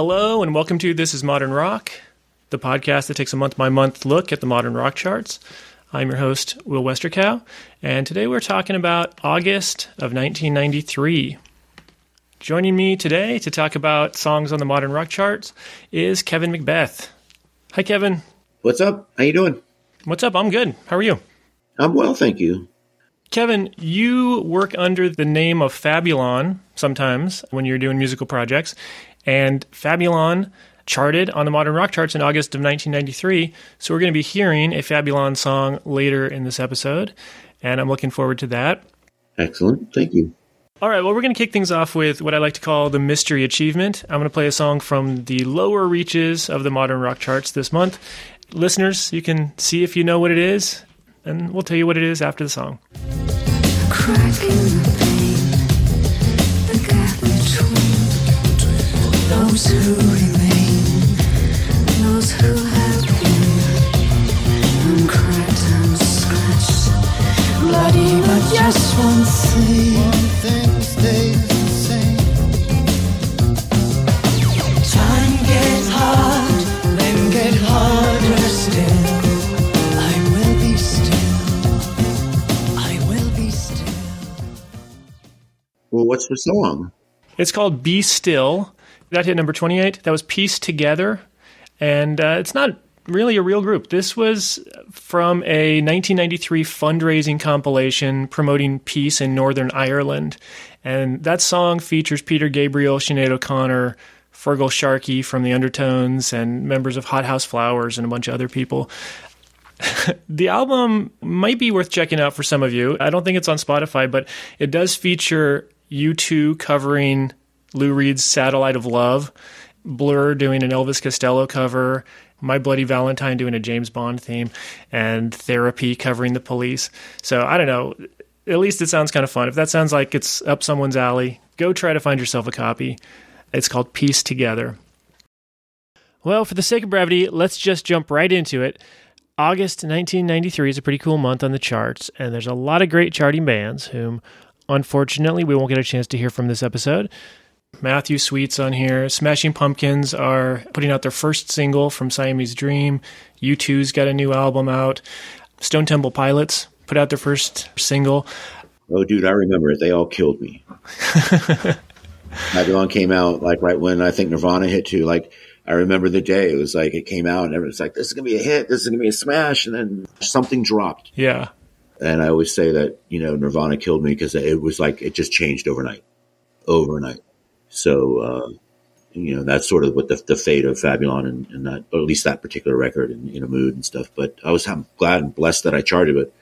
hello, and welcome to This is Modern Rock, the podcast that takes a month by month look at the modern rock charts. I'm your host, Will Westercow, and today we're talking about August of 1993. Joining me today to talk about songs on the modern rock charts is Kevin Macbeth. Hi, Kevin. What's up? How you doing? What's up? I'm good. How are you? I'm well, thank you. Kevin, you work under the name of Fabulon sometimes when you're doing musical projects, and Fabulon charted on the modern rock charts in August of 1993. So we're going to be hearing a Fabulon song later in this episode, and I'm looking forward to that. Excellent. Thank you. All right, well, we're going to kick things off with what I like to call the mystery achievement. I'm going to play a song from the lower reaches of the modern rock charts this month. Listeners, you can see if you know what it is, and we'll tell you what it is after the song. Crack what's the song? It's called Be Still. That hit number 28. That was Peace Together. And uh, it's not really a real group. This was from a 1993 fundraising compilation promoting peace in Northern Ireland. And that song features Peter Gabriel, Sinead O'Connor, Feargal Sharkey from the Undertones, and members of Hothouse Flowers and a bunch of other people. the album might be worth checking out for some of you. I don't think it's on Spotify, but it does feature U2 covering Lou Reed's Satellite of Love, Blur doing an Elvis Costello cover, My Bloody Valentine doing a James Bond theme, and Therapy covering the police. So I don't know. At least it sounds kind of fun. If that sounds like it's up someone's alley, go try to find yourself a copy. It's called Peace Together. Well, for the sake of brevity, let's just jump right into it. August 1993 is a pretty cool month on the charts, and there's a lot of great charting bands whom, unfortunately, we won't get a chance to hear from this episode. Matthew Sweet's on here. Smashing Pumpkins are putting out their first single from Siamese Dream. U2's got a new album out. Stone Temple Pilots put out their first single. Oh, dude, I remember it. They all killed me. Fabulon came out like right when I think Nirvana hit too. Like I remember the day it was like it came out and everyone's like, "This is gonna be a hit. This is gonna be a smash," and then something dropped. Yeah. And I always say that you know Nirvana killed me because it was like it just changed overnight, overnight. So uh, you know that's sort of what the, the fate of Fabulon and, and that, or at least that particular record and in a mood and stuff. But I was glad and blessed that I charted it.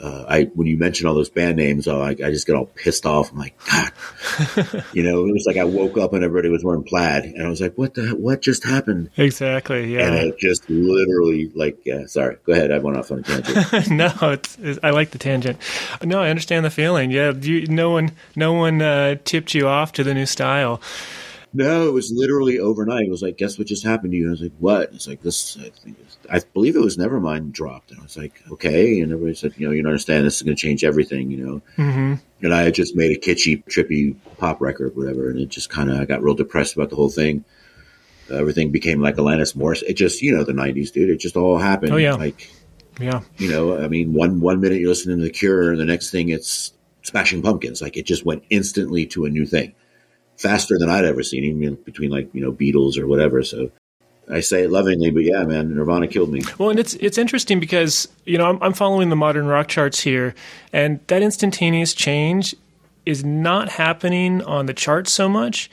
Uh, I when you mention all those band names, oh, I, I just get all pissed off. I'm like, God, you know, it was like I woke up and everybody was wearing plaid, and I was like, what the what just happened? Exactly. Yeah. And it just literally like, yeah, sorry, go ahead. I went off on a tangent. no, it's, it's, I like the tangent. No, I understand the feeling. Yeah, you, no one, no one uh, tipped you off to the new style. No, it was literally overnight. It was like, guess what just happened to you? And I was like, what? It's like this. I, think I believe it was Nevermind dropped, and I was like, okay. And everybody said, you know, you don't understand. This is going to change everything, you know. hmm And I had just made a kitschy, trippy pop record, whatever, and it just kind of I got real depressed about the whole thing. Uh, everything became like Alanis Morris. It just, you know, the '90s, dude. It just all happened. Oh, yeah. Like, Yeah. you know, I mean, one one minute you're listening to The Cure, and the next thing it's Smashing Pumpkins. Like it just went instantly to a new thing, faster than I'd ever seen, even between like you know Beatles or whatever. So I say it lovingly, but yeah, man, Nirvana killed me. Well, and it's it's interesting because you know I'm, I'm following the modern rock charts here, and that instantaneous change is not happening on the charts so much.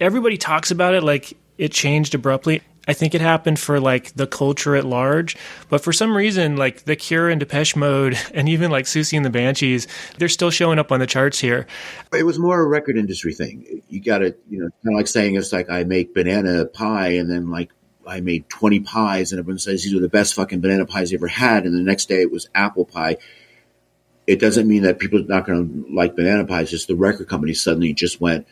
Everybody talks about it like it changed abruptly. I think it happened for like the culture at large, but for some reason, like The Cure and Depeche Mode, and even like Siouxsie and the Banshees, they're still showing up on the charts here. It was more a record industry thing. You got to, you know, kind of like saying it's like I make banana pie and then like I made 20 pies and everyone says these are the best fucking banana pies you ever had. And the next day it was apple pie. It doesn't mean that people are not going to like banana pies. Just the record company suddenly just went,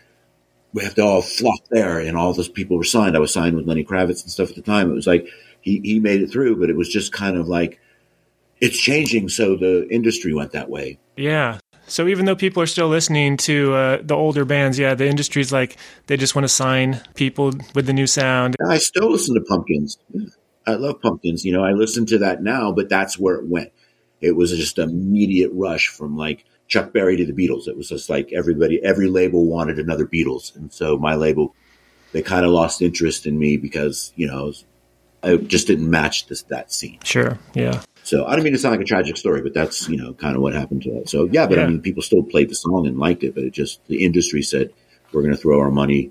we have to all flock there. And all those people were signed. I was signed with Lenny Kravitz and stuff at the time. It was like he, he made it through, but it was just kind of like it's changing. So the industry went that way. Yeah. So even though people are still listening to uh, the older bands, yeah, the industry's like they just want to sign people with the new sound. I still listen to Pumpkins. I love Pumpkins. You know, I listen to that now, but that's where it went. It was just an immediate rush from like Chuck Berry to the Beatles. It was just like everybody, every label wanted another Beatles, and so my label, they kind of lost interest in me because you know I just didn't match this that scene. Sure, yeah. So I don't mean to sound like a tragic story, but that's you know kind of what happened to it. So yeah, but Yeah. I mean, people still played the song and liked it, but it just the industry said we're going to throw our money,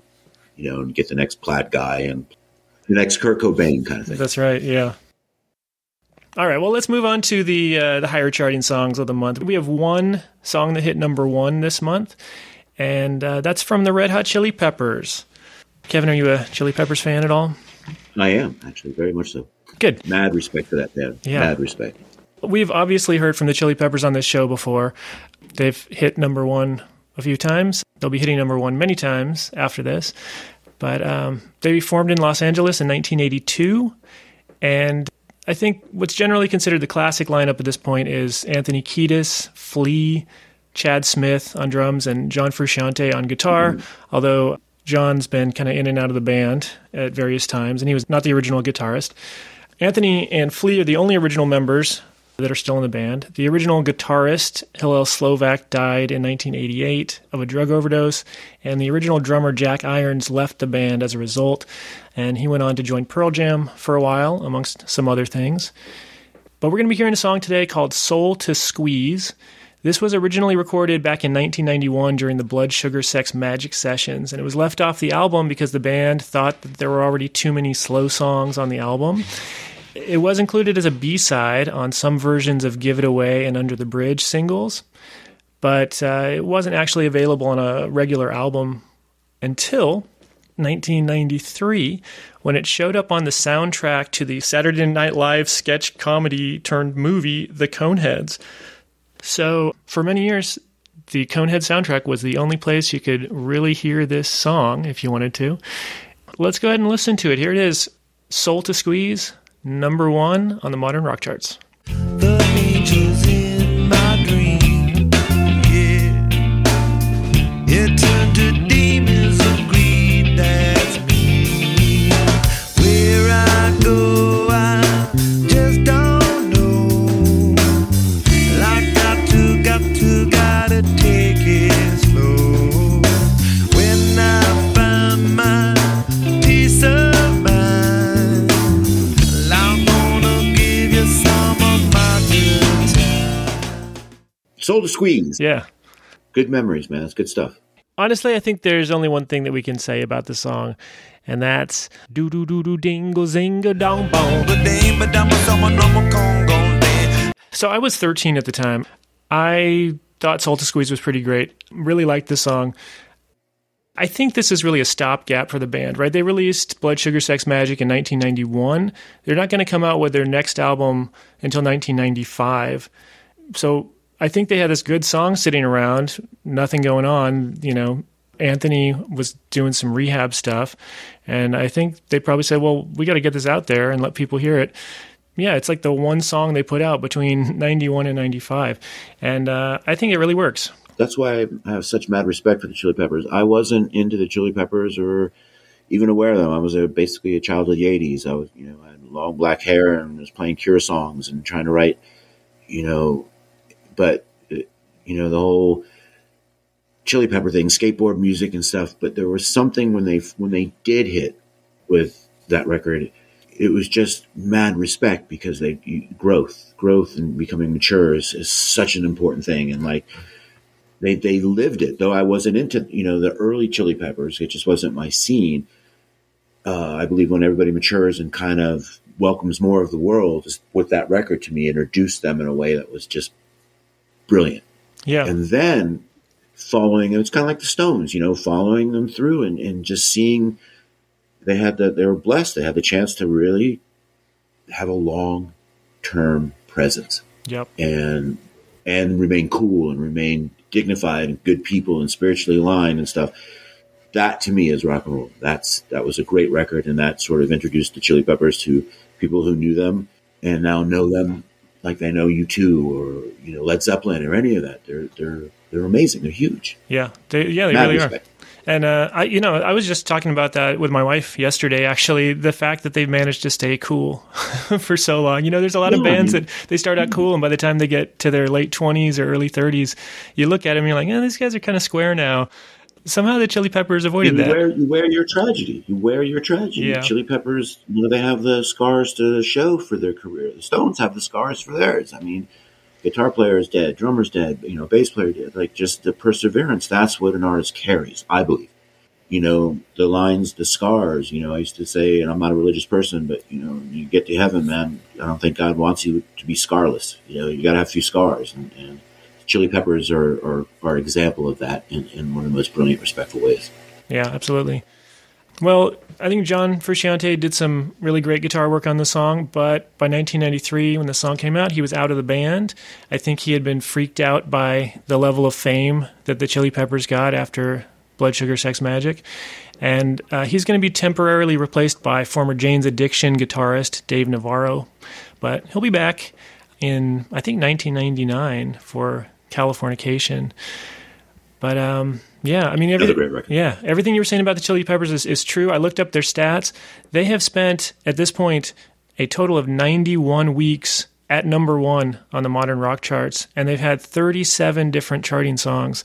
you know, and get the next plaid guy and the next Kurt Cobain kind of thing. That's right. Yeah. All right. Well, let's move on to the uh, the higher charting songs of the month. We have one song that hit number one this month, and uh, that's from the Red Hot Chili Peppers. Kevin, are you a Chili Peppers fan at all? I am actually very much so. Good. Mad respect for that band. Yeah. Mad respect. We've obviously heard from the Chili Peppers on this show before. They've hit number one a few times. They'll be hitting number one many times after this. But um, they formed in Los Angeles in 1982. And I think what's generally considered the classic lineup at this point is Anthony Kiedis, Flea, Chad Smith on drums, and John Frusciante on guitar. Mm-hmm. Although John's been kind of in and out of the band at various times, and he was not the original guitarist. Anthony and Flea are the only original members that are still in the band. The original guitarist, Hillel Slovak, died in 1988 of a drug overdose, and the original drummer, Jack Irons, left the band as a result, and he went on to join Pearl Jam for a while, amongst some other things. But we're going to be hearing a song today called Soul to Squeeze. This was originally recorded back in 1991 during the Blood Sugar Sex Magik sessions, and it was left off the album because the band thought that there were already too many slow songs on the album. It was included as a B side on some versions of Give It Away and Under the Bridge singles, but uh, it wasn't actually available on a regular album until 1993 when it showed up on the soundtrack to the Saturday Night Live sketch comedy turned movie The Coneheads. So, for many years, the Conehead soundtrack was the only place you could really hear this song if you wanted to. Let's go ahead and listen to it. Here it is Soul to Squeeze, number one on the modern rock charts. Soul to squeeze. Yeah. Good memories, man. It's good stuff. Honestly, I think there's only one thing that we can say about the song, and that's do do do do dingle zinga dong bong. But they ain't but down with someone from a Congo land. So I was 13 at the time. I thought Soul to Squeeze was pretty great. Really liked the song. I think this is really a stopgap for the band, right? They released Blood Sugar Sex Magik in 1991. They're not going to come out with their next album until 1995. So I think they had this good song sitting around, nothing going on. You know, Anthony was doing some rehab stuff. And I think they probably said, well, we got to get this out there and let people hear it yeah, it's like the one song they put out between 91 and 95. And uh, I think it really works. That's why I have such mad respect for the Chili Peppers. I wasn't into the Chili Peppers or even aware of them. I was a, basically a child of the '80s. I was, you know, I had long black hair and was playing Cure songs and trying to write, you know, but uh, you know the whole Chili Pepper thing, skateboard music and stuff. But there was something when they when they did hit with that record, it was just mad respect because they growth, growth, and becoming mature is, is such an important thing. And like they they lived it. Though I wasn't into you know the early Chili Peppers, it just wasn't my scene. Uh, I believe when everybody matures and kind of welcomes more of the world, just with that record to me, introduced them in a way that was just brilliant. Yeah. And then following, it's kind of like the Stones, you know, following them through and, and just seeing they had the, they were blessed. They had the chance to really have a long term presence yep. and, and remain cool and remain dignified and good people and spiritually aligned and stuff. That to me is rock and roll. That's, that was a great record. And that sort of introduced the Chili Peppers to people who knew them and now know them like they know U2, or, you know, Led Zeppelin or any of that. They're, they're, they're amazing. They're huge. Yeah, they, yeah, they Mad really respect. are. And uh, I, you know, I was just talking about that with my wife yesterday. Actually, the fact that they've managed to stay cool for so long. You know, there's a lot of Yeah, I bands mean- that they start out cool, and by the time they get to their late 20s or early 30s, you look at them, and you're like, yeah, these guys are kind of square now. Somehow the Chili Peppers avoided you that. wear you wear your tragedy. You wear your tragedy. Yeah. Chili Peppers, you know, they have the scars to show for their career. The Stones have the scars for theirs. I mean, guitar player is dead, drummer's dead, you know, bass player dead. Like just the perseverance. That's what an artist carries. I believe. You know, the lines, the scars. You know, I used to say, and I'm not a religious person, but you know, you get to heaven, man. I don't think God wants you to be scarless. You know, you got to have a few scars, and, and Chili Peppers are, are, are example of that in, in one of the most brilliant, respectful ways. Yeah, absolutely. Well, I think John Frusciante did some really great guitar work on the song, but by 1993, when the song came out, he was out of the band. I think he had been freaked out by the level of fame that the Chili Peppers got after Blood Sugar Sex Magik. And uh, he's going to be temporarily replaced by former Jane's Addiction guitarist Dave Navarro. But he'll be back in, I think, 1999 for Californication. But um, yeah, I mean, great yeah, everything you were saying about the Chili Peppers is, is true. I looked up their stats. They have spent at this point a total of 91 weeks at number one on the modern rock charts, and they've had 37 different charting songs,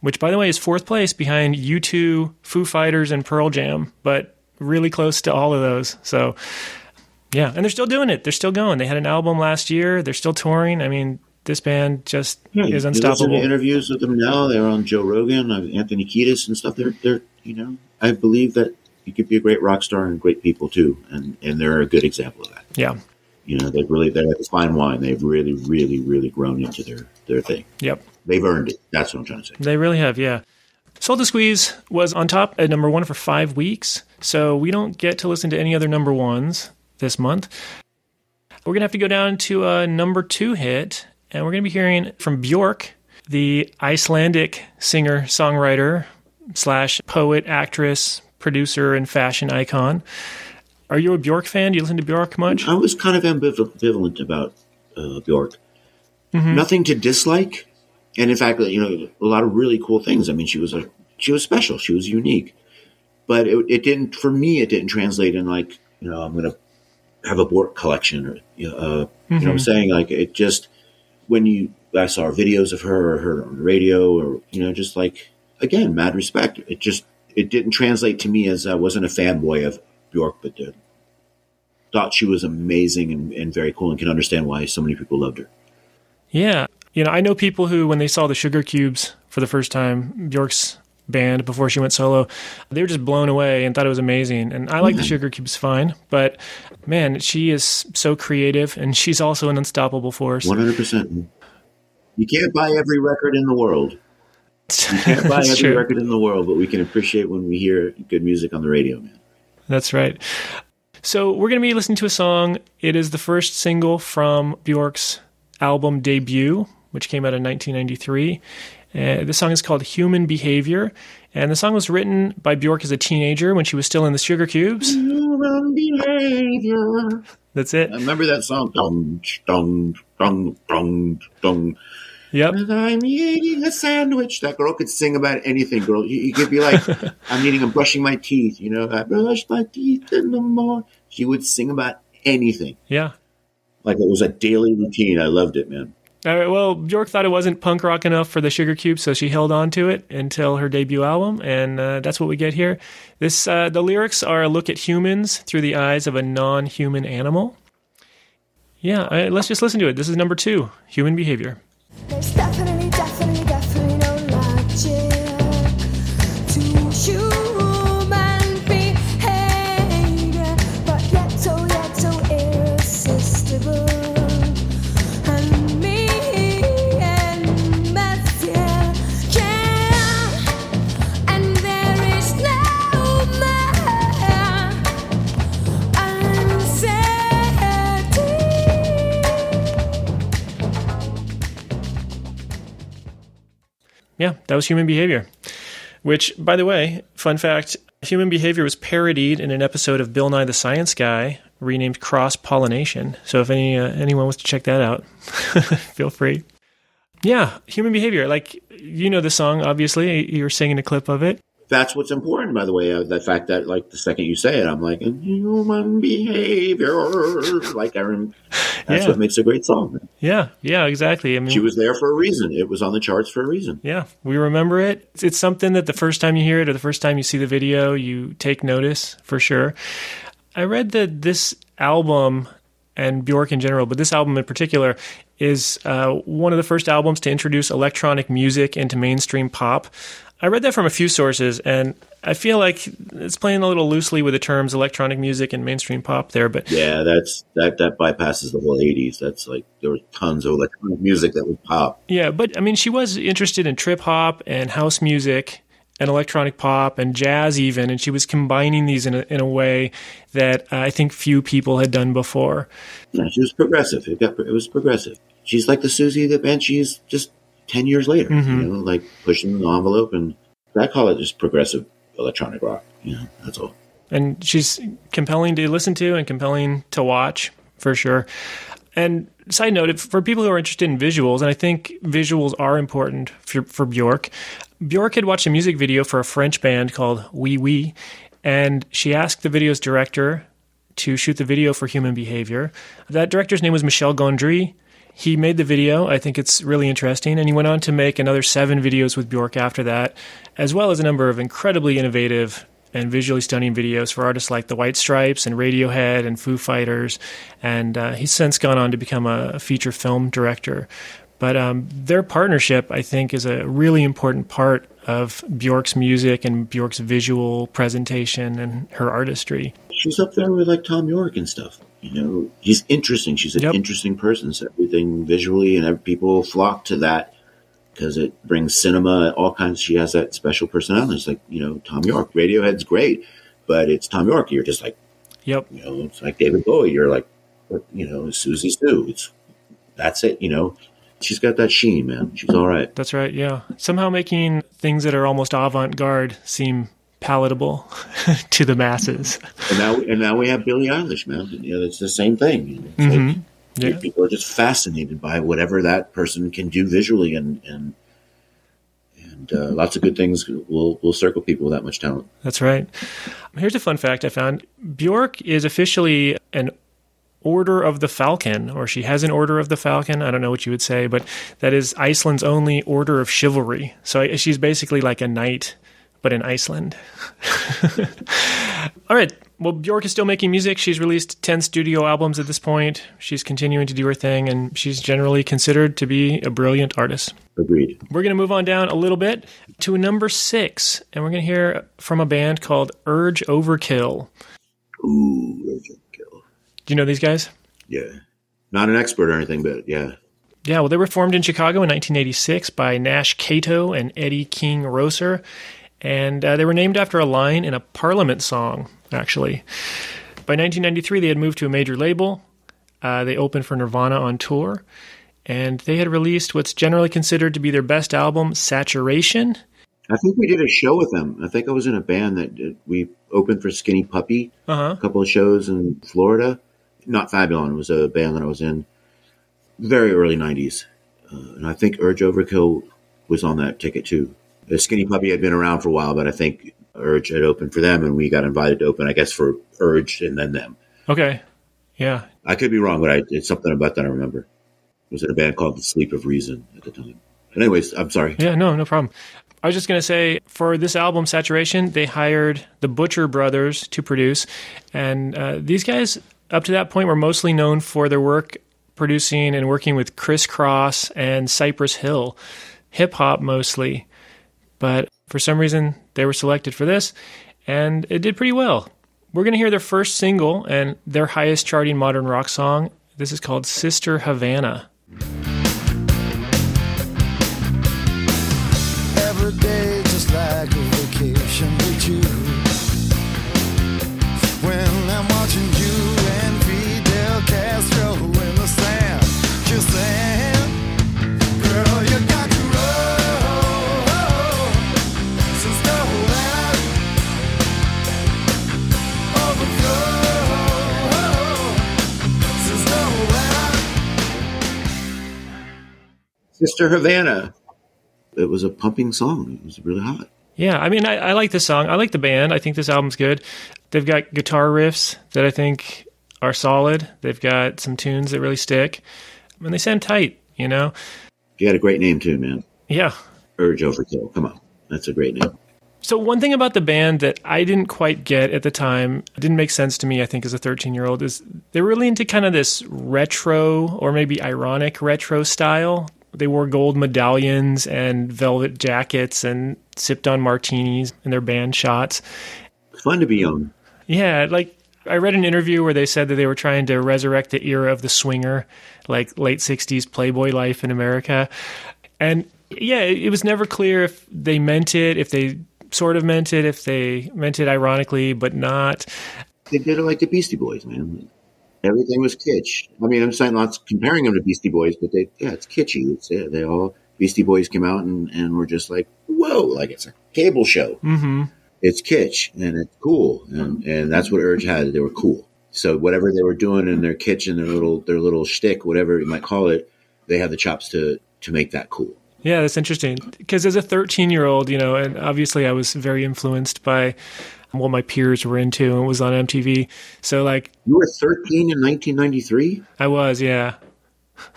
which, by the way, is fourth place behind U2, Foo Fighters, and Pearl Jam, but really close to all of those. So, yeah, and they're still doing it. They're still going. They had an album last year. They're still touring. I mean, this band just Yeah, you is unstoppable. interviews with them now. They're on Joe Rogan, uh, Anthony Kiedis, and stuff. They're, they're, you know, I believe that you could be a great rock star and great people too, and and they're a good example of that. Yeah. You know, they've really they're this fine wine. They've really, really, really grown into their their thing. Yep. They've earned it. That's what I'm trying to say. They really have, yeah. Soul to Squeeze was on top at number one for five weeks, so we don't get to listen to any other number ones this month. We're going to have to go down to a number two hit, and we're going to be hearing from Bjork, the Icelandic singer, songwriter, slash poet, actress, producer, and fashion icon. Are you a Bjork fan? Do you listen to Bjork much? I was kind of ambivalent about uh, Bjork. Nothing to dislike, and in fact, you know, a lot of really cool things. I mean, she was a she was special. She was unique, but it, it didn't for me. It didn't translate in like you know I'm going to have a Bjork collection or uh, you know what I'm saying. Like it just when you I saw videos of her or heard her on the radio or you know just like again mad respect. It just it didn't translate to me as I wasn't a fanboy of Bjork, but uh, thought she was amazing and, and very cool and can understand why so many people loved her. Yeah. You know, I know people who, when they saw the Sugar Cubes for the first time, Bjork's band before she went solo, they were just blown away and thought it was amazing. And I like the mm-hmm. Sugar Cubes fine, but man, she is so creative and she's also an unstoppable force. One hundred percent. You can't buy every record in the world. You can't buy every true. record in the world, but we can appreciate when we hear good music on the radio, man. That's right. So we're going to be listening to a song. It is the first single from Bjork's album debut, which came out in 1993. Uh, the song is called Human Behavior, and the song was written by Bjork as a teenager when she was still in the Sugar Cubes. Human behavior. That's it. I remember that song. Dong, dong, dong, dong, dong. Yep. And I'm eating a sandwich. That girl could sing about anything, girl. You, you could be like, I'm eating, I'm brushing my teeth. You know, I brush my teeth in the morning. She would sing about anything. Yeah. Like it was a daily routine. I loved it, man. All right, well, Bjork thought it wasn't punk rock enough for the Sugar Cube, so she held on to it until her debut album, and uh, that's what we get here. This uh, the lyrics are a look at humans through the eyes of a non-human animal. Yeah, let's just listen to it. This is number two, human behavior. Yeah, that was human behavior. Which, by the way, fun fact human behavior was parodied in an episode of Bill Nye the Science Guy renamed Cross Pollination. So if any uh, anyone wants to check that out, feel free. Yeah, human behavior. Like you know the song, obviously. You were singing a clip of it. That's what's important, by the way. Uh, the fact that, like, the second you say it, I'm like, human behavior. Like, I rem- that's Yeah. what makes a great song. Yeah, yeah, exactly. I mean, She was there for a reason. It was on the charts for a reason. Yeah, we remember it. It's, it's something that the first time you hear it or the first time you see the video, you take notice for sure. I read that this album and Bjork in general, but this album in particular, is uh, one of the first albums to introduce electronic music into mainstream pop. I read that from a few sources, and I feel like it's playing a little loosely with the terms electronic music and mainstream pop there, but Yeah, that's that that bypasses the whole '80s. That's like there was tons of electronic music that would pop. Yeah, but I mean, she was interested in trip hop and house music and electronic pop and jazz, even, and she was combining these in a, in a way that I think few people had done before. Yeah, she was progressive. It got it was progressive. She's like the Susie that band. She's just ten years later. You mm-hmm. know, like pushing the envelope, and I call it just progressive electronic rock. You know, that's all. And she's compelling to listen to and compelling to watch for sure. And side note, if- for people who are interested in visuals, and I think visuals are important for, for Bjork, Bjork had watched a music video for a French band called Oui Oui, and she asked the video's director to shoot the video for Human Behavior. That director's name was Michel Gondry. He made the video. I think it's really interesting. And he went on to make another seven videos with Bjork after that, as well as a number of incredibly innovative and visually stunning videos for artists like the White Stripes and Radiohead and Foo Fighters. And uh, he's since gone on to become a, feature film director. But um, their partnership, I think, is a really important part of Bjork's music and Bjork's visual presentation and her artistry. She's up there with like Thom Yorke and stuff. You know, she's interesting. She's an Yep. interesting person. So everything visually, and people flock to that because it brings cinema, all kinds. She has that special personality. It's like you know, Thom Yorke. Radiohead's great, but it's Thom Yorke. You're just like Yep. you know, it's like David Bowie. You're like, you know, Siouxsie Sioux. It's that's it. You know, she's got that sheen, man. She's all right. That's right. Yeah. Somehow making things that are almost avant garde seem palatable to the masses. And now, and now we have Billie Eilish, man. You know, it's the same thing. It's like, Mm-hmm. Yeah. People are just fascinated by whatever that person can do visually, and and and uh, lots of good things will will circle people with that much talent. That's right. Here's a fun fact I found Bjork is officially an Order of the Falcon, or she has an Order of the Falcon. I don't know what you would say, but that is Iceland's only Order of Chivalry. So she's basically like a knight, but in Iceland. All right. Well, Bjork is still making music. She's released 10 studio albums at this point. She's continuing to do her thing, and she's generally considered to be a brilliant artist. Agreed. We're going to move on down a little bit to number six, and we're going to hear from a band called Urge Overkill. Ooh, Urgent Kill. Do you know these guys? Yeah, not an expert or anything, but yeah, Yeah, well, they were formed in Chicago in 1986 by Nash Kato and Eddie King Roeser, and uh, they were named after a line in a Parliament song, actually. By 1993, they had moved to a major label. Uh, they opened for Nirvana on tour, and they had released what's generally considered to be their best album, Saturation. I think we did a show with them. I think I was in a band that we opened for Skinny Puppy. Uh huh. a couple of shows in Florida. Not Fabulon was a band that I was in very early 90s. Uh, and I think Urge Overkill was on that ticket too. The Skinny Puppy had been around for a while, but I think Urge had opened for them and we got invited to open, I guess, for Urge and then them. Okay. Yeah. I could be wrong, but I, it's something about that I remember. It was in a band called The Sleep of Reason at the time. But anyways, I'm sorry. Yeah, no, no problem. I was just going to say for this album, Saturation, they hired the Butcher Brothers to produce. And uh, these guys, up to that point, were mostly known for their work producing and working with Kris Kross and Cypress Hill, hip hop mostly. But for some reason, they were selected for this, and it did pretty well. We're going to hear their first single and their highest charting modern rock song. This is called Sister Havana. Every day just like a vacation with you. Sister Havana. It was a pumping song. It was really hot. Yeah, I mean, I, I like this song. I like the band. I think this album's good. They've got guitar riffs that I think are solid. They've got some tunes that really stick. I mean, they sound tight, you know? You had a great name too, man. Yeah. Urge Overkill. Come on, that's a great name. So, one thing about the band that I didn't quite get at the time, didn't make sense to me, I think, as a 13 year old, is they're really into kind of this retro or maybe ironic retro style. They wore gold medallions and velvet jackets and sipped on martinis in their band shots. Fun to be young. Yeah, like I read an interview where they said that they were trying to resurrect the era of the swinger, like late 60s Playboy life in America. And yeah, it was never clear if they meant it, if they sort of meant it, if they meant it ironically, but not. They did it like the Beastie Boys, man. Everything was kitsch. I mean, I'm saying not comparing them to Beastie Boys, but they, yeah, it's kitschy. It's yeah, they all Beastie Boys came out and and were just like, whoa, like it's a cable show. Mm-hmm. It's kitsch and it's cool, and and that's what Urge had. They were cool. So whatever they were doing in their kitchen, their little their little shtick, whatever you might call it, they had the chops to to make that cool. Yeah, that's interesting. Because as a 13 year old, you know, and obviously I was very influenced by what my peers were into and was on MTV. So, like, You were 13 in 1993. I was, yeah.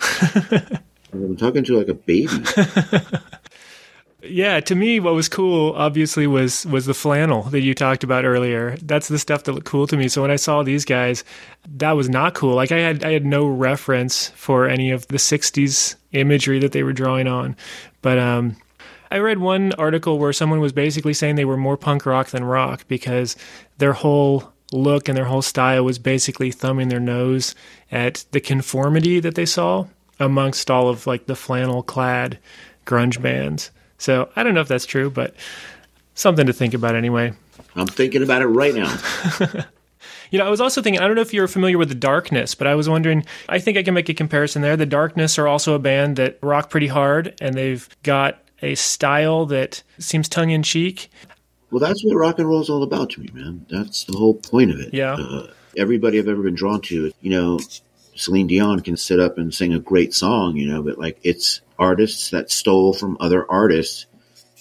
I'm talking to like a baby. Yeah, to me, what was cool, obviously, was was the flannel that you talked about earlier. That's the stuff that looked cool to me. So when I saw these guys, that was not cool. Like I had I had no reference for any of the '60s imagery that they were drawing on. But um, I read one article where someone was basically saying they were more punk rock than rock because their whole look and their whole style was basically thumbing their nose at the conformity that they saw amongst all of like the flannel clad grunge bands. So I don't know if that's true, but something to think about anyway. I'm thinking about it right now. You know, I was also thinking, I don't know if you're familiar with The Darkness, but I was wondering, I think I can make a comparison there. The Darkness are also a band that rock pretty hard, and they've got a style that seems tongue in cheek. Well, that's what rock and roll is all about to me, man. That's the whole point of it. Yeah. Uh, everybody I've ever been drawn to, you know, Celine Dion can sit up and sing a great song, you know, but like it's artists that stole from other artists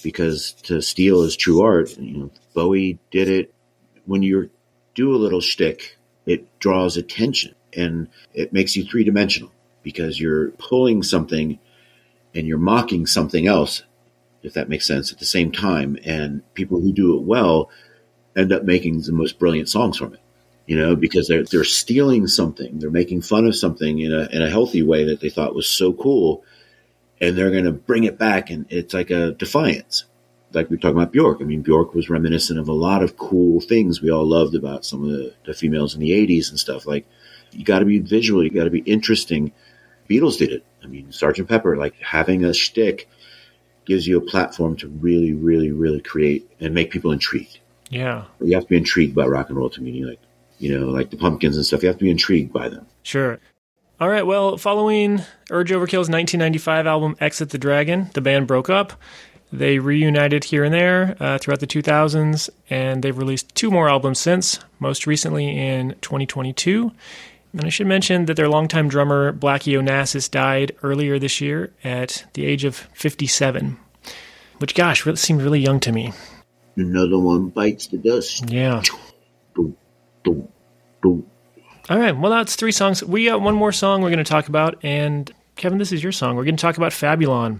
because to steal is true art. You know, Bowie did it. When you do a little shtick, it draws attention and it makes you three dimensional because you're pulling something and you're mocking something else, if that makes sense, at the same time. And people who do it well end up making the most brilliant songs from it. You know, because they're they're stealing something, they're making fun of something in a in a healthy way that they thought was so cool, and they're going to bring it back, and it's like a defiance. Like we're talking about Bjork. I mean, Bjork was reminiscent of a lot of cool things we all loved about some of the, the females in the '80s and stuff. Like, you got to be visual, you got to be interesting. Beatles did it. I mean, Sergeant Pepper, like having a shtick gives you a platform to really, really, really create and make people intrigued. Yeah, You have to be intrigued by rock and roll to me. Like, you know, like the Pumpkins and stuff. You have to be intrigued by them. sure. All right, well, following Urge Overkill's 1995 album Exit the Dragon, the band broke up. They reunited here and there uh, throughout the 2000s, and they've released two more albums since, most recently in 2022. And I should mention that their longtime drummer, Blackie Onassis, died earlier this year at the age of 57, which, gosh, really seemed really young to me. Another one bites the dust. Yeah. Boom, boom, boom. All right. Well, that's three songs. We got one more song we're going to talk about. And Kevin, this is your song. We're going to talk about Fabulon.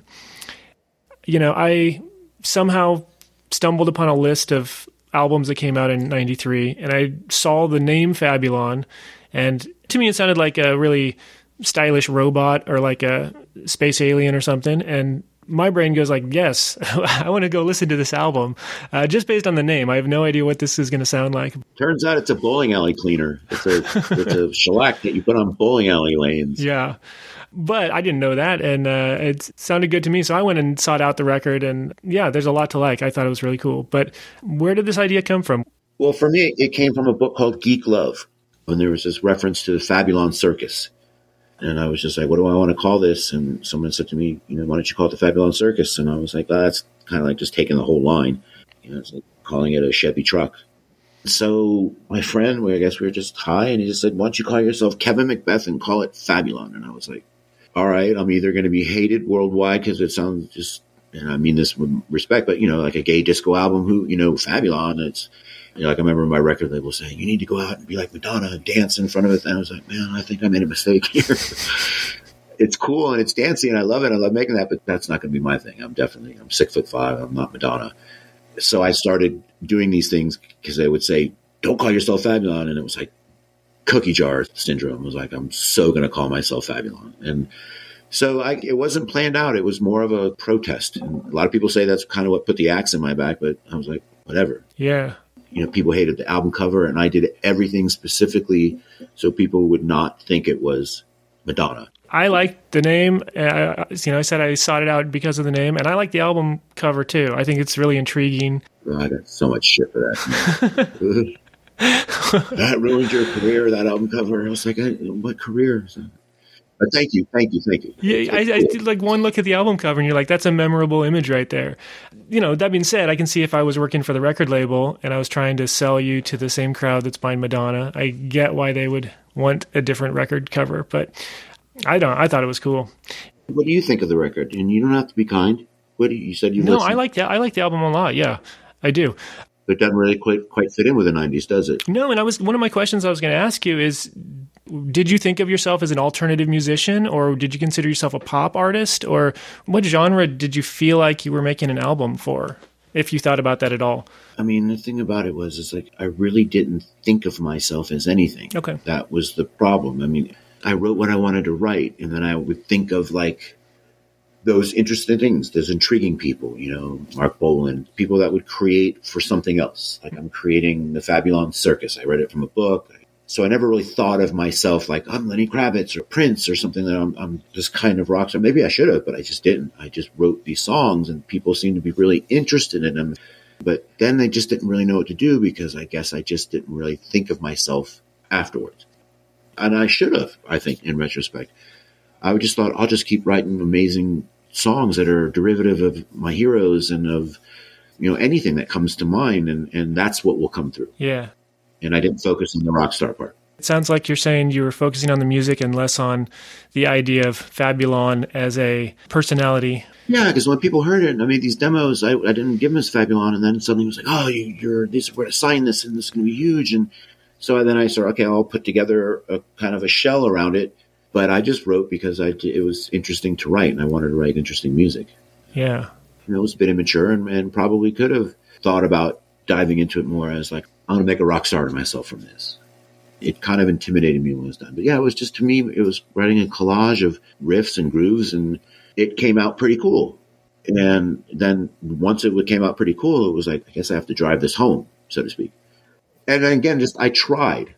You know, I somehow stumbled upon a list of albums that came out in 93 and I saw the name Fabulon. And to me, it sounded like a really stylish robot or like a space alien or something. And my brain goes like, yes, I want to go listen to this album uh, just based on the name. I have no idea what this is going to sound like. Turns out it's a bowling alley cleaner. It's a it's a shellac that you put on bowling alley lanes. Yeah. But I didn't know that, and uh, it sounded good to me. So I went and sought out the record, and yeah, there's a lot to like. I thought it was really cool. But where did this idea come from? Well, for me, it came from a book called Geek Love, when there was this reference to the Fabulon Circus. And I was just like, what do I want to call this? And someone said to me, you know, why don't you call it the Fabulon Circus? And I was like, oh, that's kind of like just taking the whole line. You know, it's like calling it a Chevy truck. So my friend, I guess we were just high, and he just said, why don't you call yourself Kevin Macbeth and call it Fabulon? And I was like, all right, I'm either going to be hated worldwide because it sounds just, and I mean this with respect, but you know, like a gay disco album, who you know, Fabulon. It's you know, like I remember my record label saying, "You need to go out and be like Madonna dance in front of it." And I was like, "Man, I think I made a mistake here." it's cool and it's dancing and I love it. I love making that, but that's not going to be my thing. I'm definitely I'm six foot five. I'm not Madonna. So I started doing these things because they would say, "Don't call yourself Fabulon," and it was like cookie jar syndrome. It was like I'm so going to call myself Fabulon, and so I, it wasn't planned out. It was more of a protest. And a lot of people say that's kind of what put the axe in my back, but I was like, whatever Yeah. You know, people hated the album cover, and I did everything specifically so people would not think it was Madonna. I like the name. Uh, you know, I said I sought it out because of the name, and I like the album cover too. I think it's really intriguing. Oh, I got so much shit for that. that ruined your career, that album cover. I was like, I, what career? But thank you, thank you, thank you. Yeah, I, I did like one look at the album cover, and you're like, "That's a memorable image right there." You know, that being said, I can see if I was working for the record label and I was trying to sell you to the same crowd that's buying Madonna, I get why they would want a different record cover. But I don't. I thought it was cool. What do you think of the record? And you don't have to be kind. What do you, you said you No, listened, I like the I like the album a lot. Yeah, I do. but it doesn't really quite quite fit in with the '90s, does it? No, and I was one of my questions I was going to ask you is did you think of yourself as an alternative musician or did you consider yourself a pop artist or what genre did you feel like you were making an album for if you thought about that at all? I mean, the thing about it was, is like I really didn't think of myself as anything. Okay. that was the problem. I mean, I wrote what I wanted to write, and then I would think of like those interesting things, those intriguing people, you know, Marc Bolan, people that would create for something else. Like I'm creating the Fabulon Circus. I read it from a book. So I never really thought of myself like I'm Lenny Kravitz or Prince or something that I'm, I'm this kind of rock star. Maybe I should have, but I just didn't. I just wrote these songs and people seemed to be really interested in them. But then they just didn't really know what to do because I guess I just didn't really think of myself afterwards. And I should have, I think, in retrospect. I just thought I'll just keep writing amazing songs that are derivative of my heroes and of you know anything that comes to mind and and that's what will come through Yeah. And i didn't focus on the rock star part It sounds like you're saying you were focusing on the music and less on the idea of Fabulon as a personality. yeah because when people heard it i made these demos i, I didn't give them as fabulon and then suddenly it was like oh you, you're this we're going to sign this and this is going to be huge and so then i said, okay i'll put together a kind of a shell around it but i just wrote because i it was interesting to write and i wanted to write interesting music Yeah. you know, it was a bit immature and, and probably could have thought about diving into it more as like, I'm going to make a rock star of myself from this. It kind of intimidated me when it was done. But yeah, it was just to me, it was writing a collage of riffs and grooves and it came out pretty cool. And then once it came out pretty cool, it was like, I guess I have to drive this home, so to speak. And again, just I tried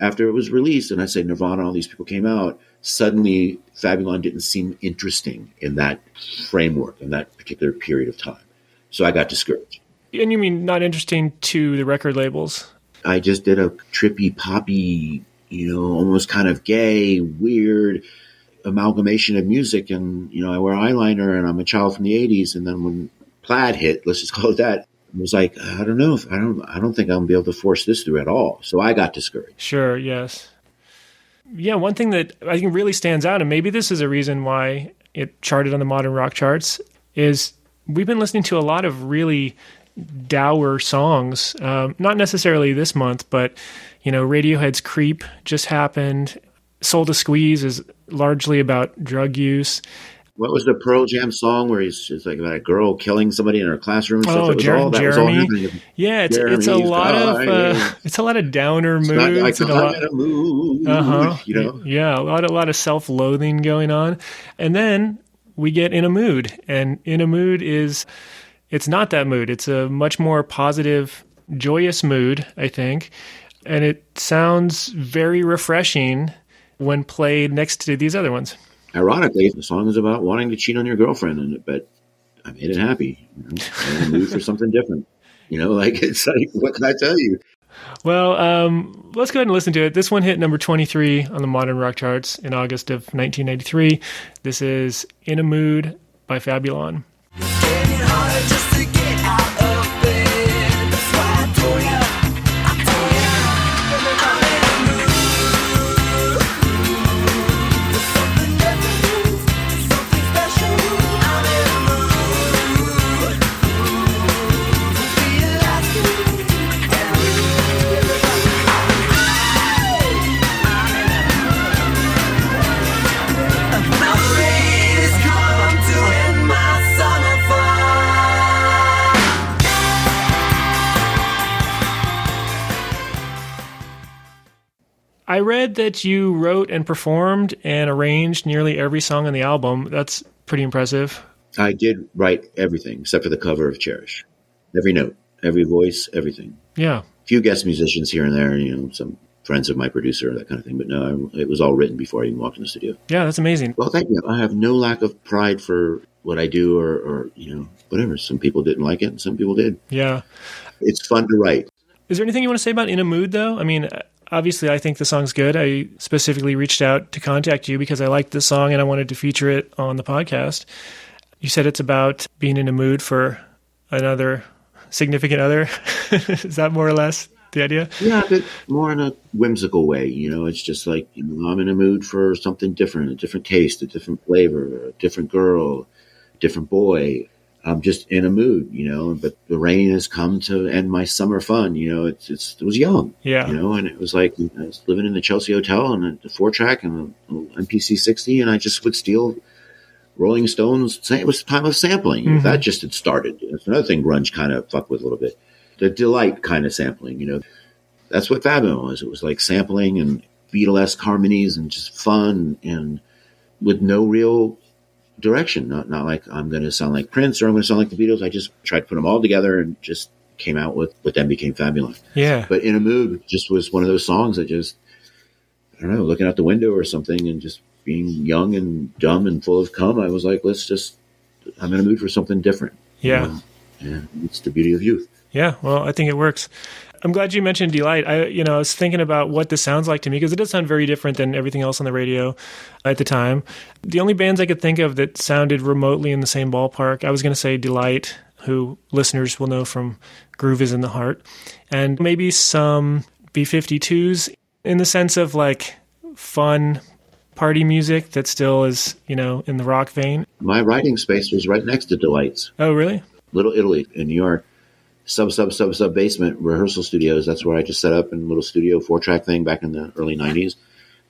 after it was released and I say Nirvana, all these people came out. Suddenly, Fabulon didn't seem interesting in that framework in that particular period of time. So I got discouraged. And you mean not interesting to the record labels? I just did a trippy, poppy, you know, almost kind of gay, weird amalgamation of music. And, you know, I wear eyeliner and I'm a child from the 80s. And then when plaid hit, let's just call it that, was like, I don't know if I don't, I don't think I'm gonna be able to force this through at all. So I got discouraged. Sure, yes. Yeah, one thing that I think really stands out, and maybe this is a reason why it charted on the modern rock charts, is we've been listening to a lot of really dour songs. Um, not necessarily this month, but you know, Radiohead's "Creep" just happened. "Soul to Squeeze" is largely about drug use. What was the Pearl Jam song where he's just like about a girl killing somebody in her classroom and stuff? Oh, It Jer- all, that was all Jeremy. Yeah, it's it's a lot of uh, it's a lot of downer It's moods like and a I'm lot. in a mood, Uh-huh. you know. Yeah, a lot, a lot of self-loathing going on, and then we get in a mood, and in a mood is, it's not that mood. It's a much more positive, joyous mood, I think, and it sounds very refreshing when played next to these other ones. Ironically, the song is about wanting to cheat on your girlfriend, and but I made it happy. You know? I'm in the mood for something different. You know, like it's like what can I tell you? Well, um, let's go ahead and listen to it. This one hit number 23 on the modern rock charts in August of 1993. This is "In a Mood" by Fabulon. Just I read that you wrote and performed and arranged nearly every song on the album. That's pretty impressive. I did write everything except for the cover of Cherish. Every note, every voice, everything. Yeah. A few guest musicians here and there, you know, some friends of my producer, that kind of thing. But no, I, it was all written before I even walked in the studio. Yeah, that's amazing. Well, thank you. I have no lack of pride for what I do or, or you know, whatever. Some people didn't like it and some people did. Yeah. It's fun to write. Is there anything you want to say about In a Mood, though? I mean, obviously, I think the song's good. I specifically reached out to contact you because I liked the song and I wanted to feature it on the podcast. You said it's about being in a mood for another significant other. Is that more or less the idea? Yeah, but more in a whimsical way. You know, it's just like, you know, I'm in a mood for something different, a different taste, a different flavor, a different girl, a different boy. I'm just in a mood, you know, but the rain has come to end my summer fun. You know, it's, it's it was young, Yeah. you know, and it was like I was living in the Chelsea Hotel and a four track and a, MPC 60, and I just would steal Rolling Stones. It was the time of sampling. Mm-hmm. That just had started. It's another thing grunge kind of fucked with a little bit. The Deee-Lite kind of sampling, you know, that's what Fabulon was. It was like sampling and Beatlesque harmonies and just fun and with no real direction. Not not like I'm going to sound like Prince or I'm going to sound like the Beatles. I just tried to put them all together and just came out with what then became Fabulon. Yeah. But in a mood just was one of those songs that just I don't know, looking out the window or something and just being young and dumb and full of cum. I was like, let's just I'm in a mood for something different. Yeah. Um, and it's the beauty of youth. Yeah, well, I think it works. I'm glad you mentioned Deee-Lite. I, you know, I was thinking about what this sounds like to me because it does sound very different than everything else on the radio at the time. The only bands I could think of that sounded remotely in the same ballpark, I was going to say Deee-Lite, who listeners will know from Groove is in the Heart, and maybe some B52s in the sense of like fun party music that still is, you know, in the rock vein. My writing space was right next to Deee-Lite's. Oh, really? Little Italy in New York. Sub sub sub sub basement rehearsal studios. That's where I just set up in a little studio four track thing back in the early nineties.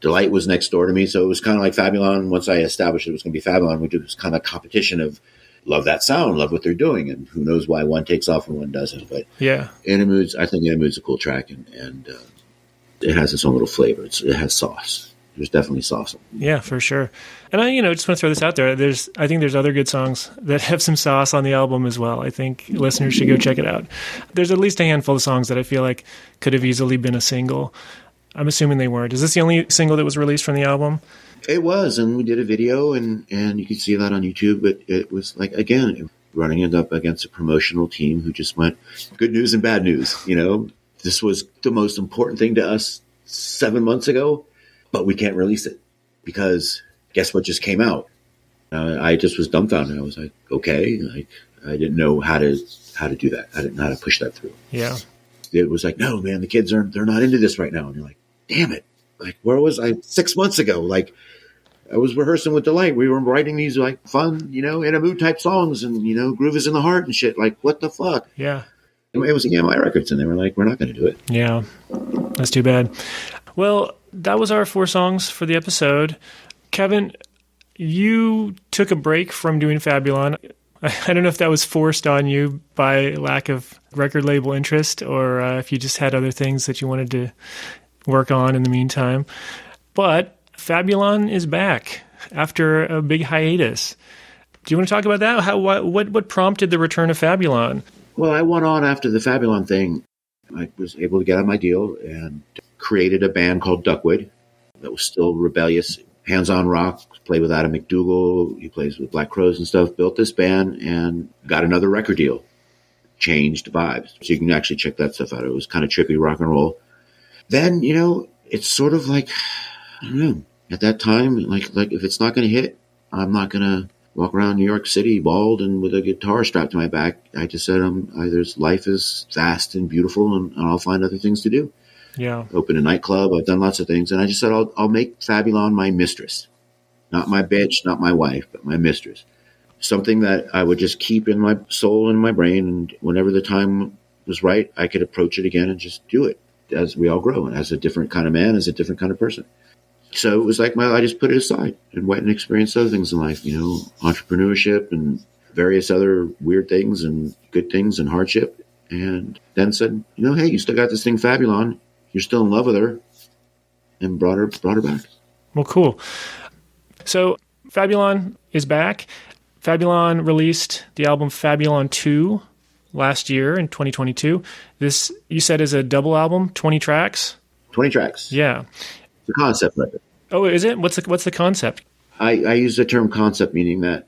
Deee-Lite was next door to me, so it was kind of like Fabulon. Once I established it was going to be Fabulon, we did this kind of competition of love that sound, love what they're doing, and who knows why one takes off and one doesn't. But Yeah. Intermoods, I think Intermoods a cool track, and, and uh, it has its own little flavor. It's, it has sauce. There's definitely sauce. Yeah, for sure. And I, you know, just want to throw this out there. There's, I think there's other good songs that have some sauce on the album as well. I think listeners should go check it out. There's at least a handful of songs that I feel like could have easily been a single. I'm assuming they weren't. Is this the only single that was released from the album? It was, and we did a video, and and you can see that on YouTube. But it was like again running it up against a promotional team who just went good news and bad news. You know, this was the most important thing to us seven months ago, but we can't release it because guess what just came out. Uh, I just was dumbfounded. I was like, okay, like I didn't know how to how to do that. I didn't know how to push that through. Yeah. It was like, no, man, the kids aren't they're not into this right now. And you're like, damn it. Like, where was I six months ago? Like, I was rehearsing with Deee-Lite. We were writing these like fun, you know, in a mood type songs and, you know, groove is in the heart and shit. Like, what the fuck? Yeah. It was EMI Records and they were like, we're not going to do it. Yeah. That's too bad. Well, that was our four songs for the episode. Kevin, you took a break from doing Fabulon. I don't know if that was forced on you by lack of record label interest or uh, if you just had other things that you wanted to work on in the meantime. But Fabulon is back after a big hiatus. Do you want to talk about that? How what what, what prompted the return of Fabulon? Well, I went on after the Fabulon thing. I was able to get on my deal and created a band called Duckwood that was still rebellious, hands on rock, played with Adam McDougall. He plays with Black Crowes and stuff. Built this band and got another record deal. Changed vibes. So you can actually check that stuff out. It was kind of trippy rock and roll. Then, you know, it's sort of like, I don't know, at that time, like, like if it's not going to hit, I'm not going to walk around New York City bald and with a guitar strapped to my back. I just said, um, I, there's life is vast and beautiful, and, and I'll find other things to do. Yeah. Open a nightclub. I've done lots of things, and I just said, I'll, I'll make Fabulon my mistress, not my bitch, not my wife, but my mistress. Something that I would just keep in my soul and my brain, and whenever the time was right, I could approach it again and just do it. As we all grow, and as a different kind of man, as a different kind of person so it was like my I just put it aside and went and experienced other things in life, you know, entrepreneurship and various other weird things and good things and hardship. And then said, you know, hey, you still got this thing Fabulon. You're still in love with her. and brought her brought her back. Well, cool. So Fabulon is back. Fabulon released the album Fabulon 2 last year in 2022. This, you said, is a double album, 20 tracks? Twenty tracks. Yeah. It's a concept record. Oh, is it? What's the, what's the concept? I, I use the term concept meaning that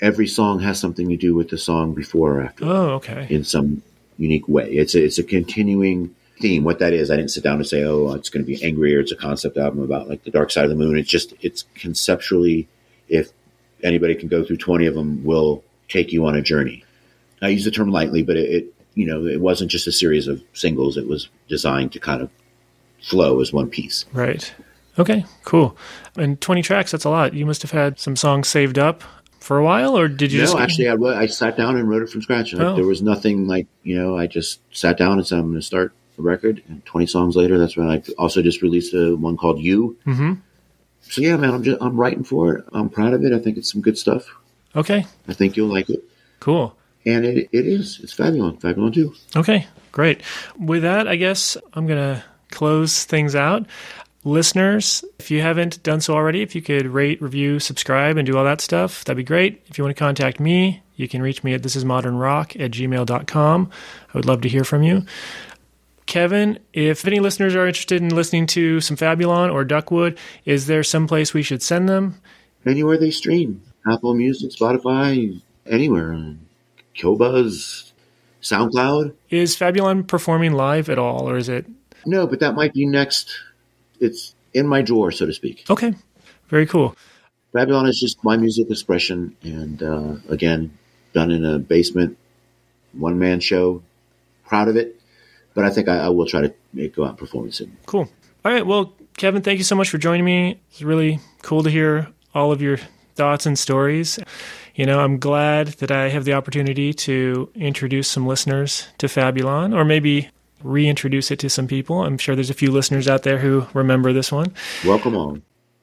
every song has something to do with the song before or after Oh, okay. in some unique way. It's a, it's a continuing theme. What that is, I didn't sit down and say, oh, it's going to be angry or it's a concept album about like the dark side of the moon. It's just, it's conceptually, if anybody can go through 20 of them, will take you on a journey. I use the term lightly, but it, it you know, it wasn't just a series of singles. It was designed to kind of flow as one piece. Right. Okay, cool. And 20 tracks, that's a lot. You must have had some songs saved up for a while, or did you no, just. actually, I, I sat down and wrote it from scratch. Like, Oh. There was nothing like, you know, I just sat down and said, I'm going to start a record. And 20 songs later, that's when I also just released a one called You. hmm So, yeah, man, I'm, just, I'm writing for it. I'm proud of it. I think it's some good stuff. Okay, I think you'll like it. cool. And it, it is. It's Fabulon. Fabulon 2. Okay, great. With that, I guess I'm going to close things out. Listeners, if you haven't done so already, if you could rate, review, subscribe, and do all that stuff, that'd be great. If you want to contact me, you can reach me at thisismodernrock at gmail.com. I would love to hear from you. Kevin, if any listeners are interested in listening to some Fabulon or Duckwood, is there some place we should send them? Anywhere they stream Apple Music, Spotify, anywhere. Killbuzz, SoundCloud. Is Fabulon performing live at all, or is it No, but that might be next. It's in my drawer, so to speak. okay? Very cool. Fabulon is just my music expression, and uh, again, done in a basement, one man show. Proud of it, but I think I, I will try to make, go out and perform it soon. Cool. All right. Well, Kevin, thank you so much for joining me. It's really cool to hear all of your thoughts and stories. You know, I'm glad that I have the opportunity to introduce some listeners to Fabulon, or maybe reintroduce it to some people. I'm sure there's a few listeners out there who remember this one. Welcome on.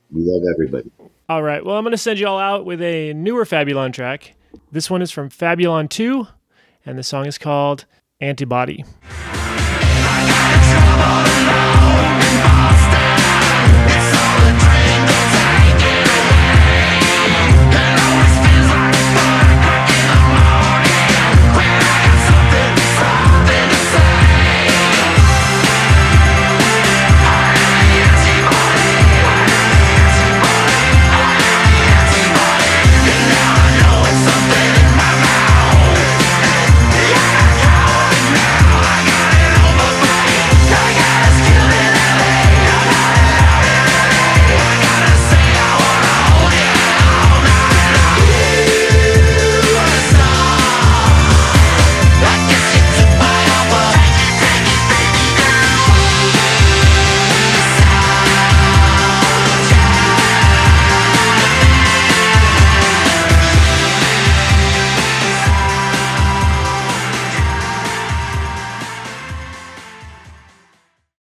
We love everybody. All right. Well, I'm going to send you all out with a newer Fabulon track. This one is from Fabulon 2, and the song is called Antibody. Antibody.